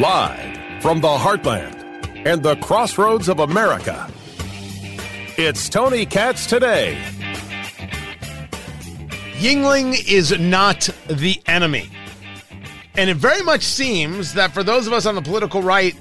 Live from the heartland and the crossroads of America, it's Tony Katz today. Yuengling is not the enemy. And it very much seems that for those of us on the political right,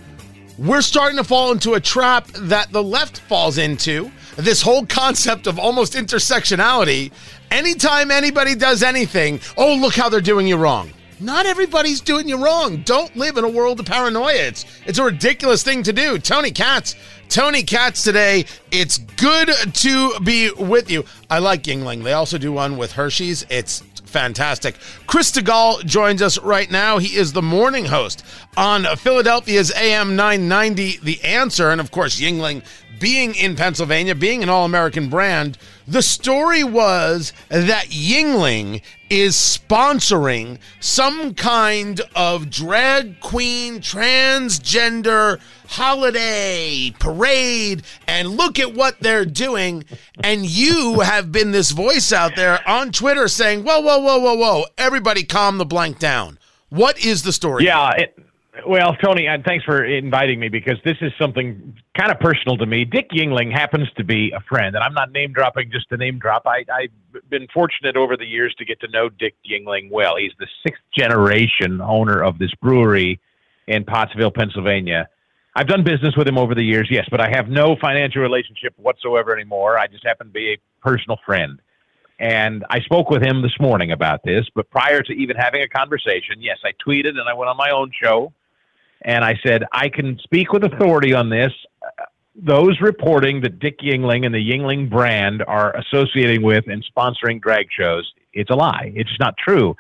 we're starting to fall into a trap that the left falls into. This whole concept of almost intersectionality. Anytime anybody does anything, oh, look how they're doing you wrong. Not everybody's doing you wrong. Don't live in a world of paranoia. It's, it's a ridiculous thing to do. Tony Katz, Tony Katz today. It's good to be with you. I like Yuengling. They also do one with Hershey's. It's fantastic. Chris Stigall joins us right now. He is the morning host on Philadelphia's AM 990, The Answer. And of course, Yuengling being in Pennsylvania, being an all American brand, the story was that Yuengling is sponsoring some kind of drag queen, transgender holiday parade. And look at what they're doing. And you have been this voice out there on Twitter saying, whoa, whoa, whoa, whoa, whoa, everybody calm the blank down. What is the story? Yeah. Well, Tony, and thanks for inviting me because this is something kind of personal to me. Dick Yuengling happens to be a friend, and I'm not name dropping just to name drop. I, I've been fortunate over the years to get to know Dick Yuengling well. He's the sixth generation owner of this brewery in Pottsville, Pennsylvania. I've done business with him over the years, yes, but I have no financial relationship whatsoever anymore. I just happen to be a personal friend. And I spoke with him this morning about this, but prior to even having a conversation, yes, I tweeted and I went on my own show and I said, I can speak with authority on this. Those reporting that Dick Yuengling and the Yuengling brand are associating with and sponsoring drag shows, it's a lie. It's not true.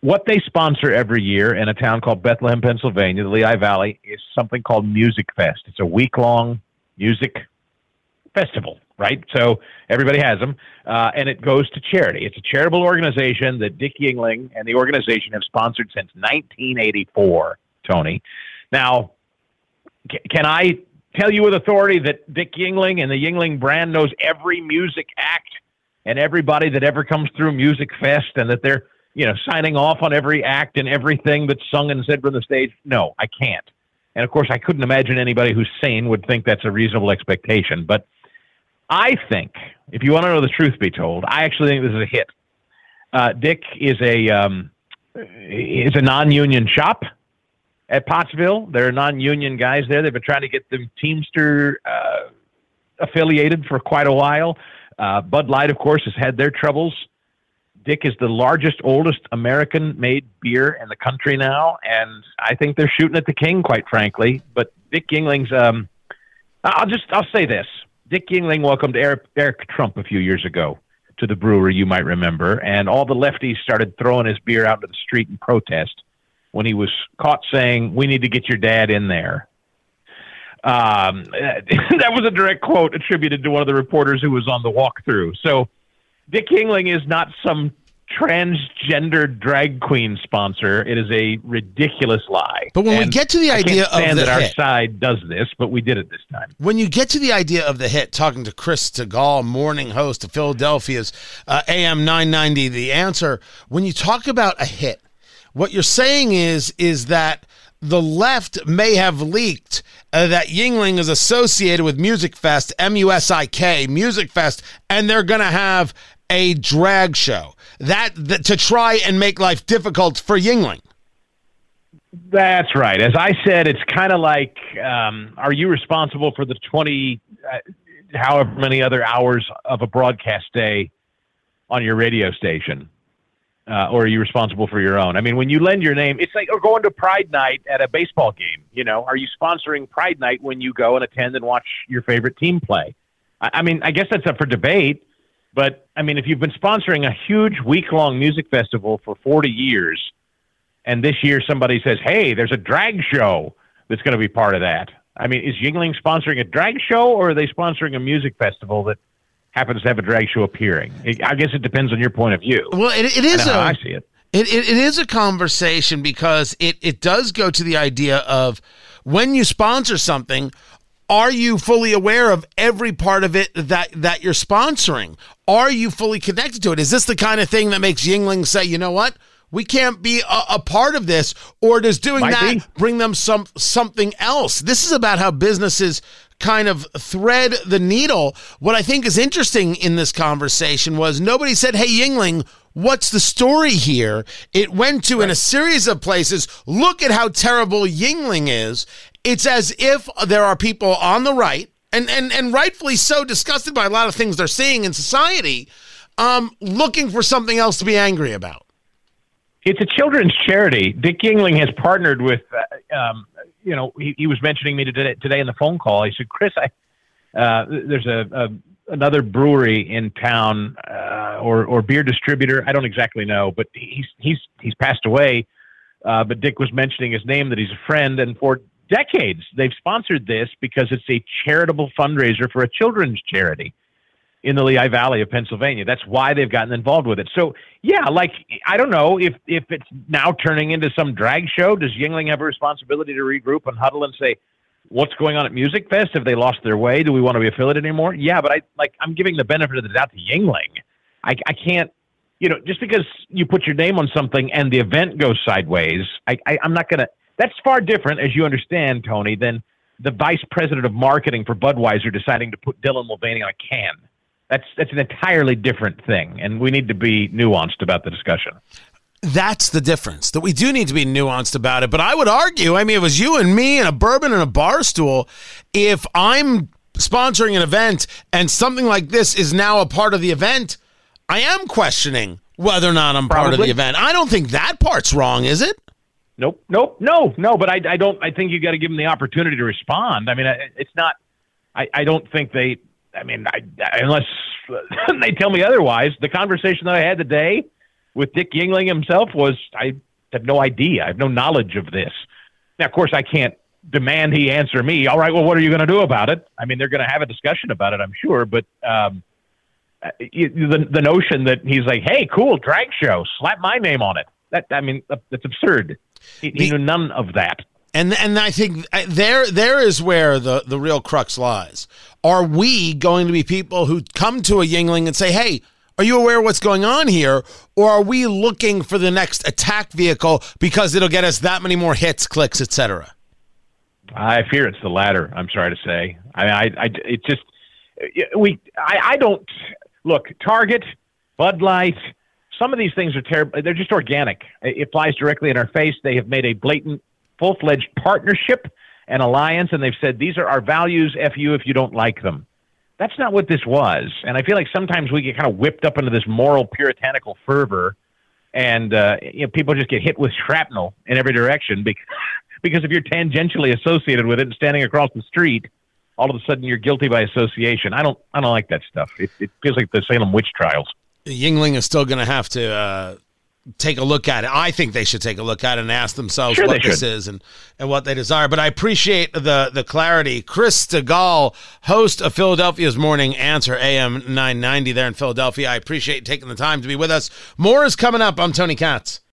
What they sponsor every year in a town called Bethlehem, Pennsylvania, the Lehigh Valley, is something called Music Fest. It's a week long music festival, right? So everybody has them, uh, and it goes to charity. It's a charitable organization that Dick Yuengling and the organization have sponsored since 1984. Tony, now can I tell you with authority that Dick Yuengling and the Yuengling brand knows every music act and everybody that ever comes through Music Fest, and that they're you know signing off on every act and everything that's sung and said from the stage? No, I can't. And of course, I couldn't imagine anybody who's sane would think that's a reasonable expectation. But I think, if you want to know the truth be told, I actually think this is a hit. Uh, Dick is a um, is a non-union shop at Pottsville. There are non-union guys there. They've been trying to get them Teamster uh, affiliated for quite a while. Uh, Bud Light, of course, has had their troubles. Dick is the largest, oldest American-made beer in the country now, and I think they're shooting at the king, quite frankly. But Dick Yuengling's, um, I'll just I'll say this: Dick Yuengling welcomed Eric, Eric Trump a few years ago to the brewery, you might remember, and all the lefties started throwing his beer out into the street in protest when he was caught saying, "We need to get your dad in there." Um, that was a direct quote attributed to one of the reporters who was on the walkthrough. So, Dick Yuengling is not some transgender drag queen sponsor. It is a ridiculous lie. But when we get to the idea of the that our hit, side does this, but we did it this time. when you get to the idea of the hit, talking to Chris Stigall, morning host of Philadelphia's uh, AM 990, The Answer, when you talk about a hit, what you're saying is is that the left may have leaked uh, that Yuengling is associated with Musikfest, M U S I K, Musikfest, and they're going to have a drag show that, that to try and make life difficult for Yuengling. That's right. As I said, it's kind of like, um, are you responsible for the 20, uh, however many other hours of a broadcast day on your radio station? Uh, or are you responsible for your own? I mean, when you lend your name, it's like or going to Pride Night at a baseball game. You know, are you sponsoring Pride Night when you go and attend and watch your favorite team play? I, I mean, I guess that's up for debate. But I mean, if you've been sponsoring a huge week long music festival for 40 years, and this year somebody says, hey, there's a drag show that's going to be part of that. I mean, is Yuengling sponsoring a drag show or are they sponsoring a music festival that happens to have a drag show appearing? I guess it depends on your point of view. Well, it, it is a, I see it. It, it. it is a conversation because it, it does go to the idea of when you sponsor something, are you fully aware of every part of it that that you're sponsoring? Are you fully connected to it? Is this the kind of thing that makes Yuengling say, you know what? We can't be a, a part of this, or does doing Might that be. bring them some something else? This is about how businesses kind of thread the needle. What I think is interesting in this conversation was nobody said, "Hey, Yuengling, What's the story here? It went to in a series of places. Look at how terrible Yuengling is. It's as if there are people on the right, and, and, and rightfully so, disgusted by a lot of things they're seeing in society, um, looking for something else to be angry about. It's a children's charity. Dick Yuengling has partnered with, uh, um, you know, he, he was mentioning me today, today in the phone call. He said, Chris, I, uh, there's a, a another brewery in town uh, or or beer distributor. I don't exactly know, but he's he's he's passed away. Uh, but Dick was mentioning his name that he's a friend, and for decades they've sponsored this because it's a charitable fundraiser for a children's charity in the Lehigh Valley of Pennsylvania. That's why they've gotten involved with it. So yeah, like I don't know if if it's now turning into some drag show. Does Yuengling have a responsibility to regroup and huddle and say? what's going on at Musikfest? Have they lost their way? Do we want to be affiliated anymore? Yeah, but I like I'm giving the benefit of the doubt to Yuengling. I, I can't, you know, just because you put your name on something and the event goes sideways, I, I I'm not gonna. That's far different, as you understand, Tony, than the vice president of marketing for Budweiser deciding to put Dylan Mulvaney on a can. That's that's an entirely different thing, and we need to be nuanced about the discussion that's the difference that we do need to be nuanced about it but i would argue i mean it was you and me and a bourbon and a bar stool if i'm sponsoring an event and something like this is now a part of the event i am questioning whether or not i'm part of the event i don't think that part's wrong is it Nope, nope, no, no. But I, I don't. I think you got to give them the opportunity to respond. I mean, it's not. I, I don't think they. I mean, I, unless they tell me otherwise. The conversation that I had today with Dick Yuengling himself was I have no idea. I have no knowledge of this. Now, of course, I can't demand he answer me. All right, well, what are you going to do about it? I mean, they're going to have a discussion about it, I'm sure. But um, uh, the the notion that he's like, hey, cool, drag show, slap my name on it. That I mean, that's absurd. He, he knew none of that. And and I think uh, there there is where the the real crux lies. Are we going to be people who come to a Yuengling and say, "Hey, are you aware of what's going on here?" Or are we looking for the next attack vehicle because it'll get us that many more hits, clicks, etc.? I fear it's the latter. I'm sorry to say. I, I, I it just we. I, I don't look. Target, Bud Light. Some of these things are terrible. They're just organic. It flies directly in our face. They have made a blatant, full-fledged partnership and alliance, and they've said these are our values. F you if you don't like them. That's not what this was. And I feel like sometimes we get kind of whipped up into this moral puritanical fervor, and uh, you know, people just get hit with shrapnel in every direction because because if you're tangentially associated with it and standing across the street, all of a sudden you're guilty by association. I don't I don't like that stuff. It, it feels like the Salem witch trials. Yuengling is still going to have to uh, take a look at it. I think they should take a look at it and ask themselves Sure what this should. is and, and what they desire. But I appreciate the the clarity. Chris Stigall, host of Philadelphia's Morning Answer, AM 990 there in Philadelphia. I appreciate taking the time to be with us. More is coming up. I'm Tony Katz.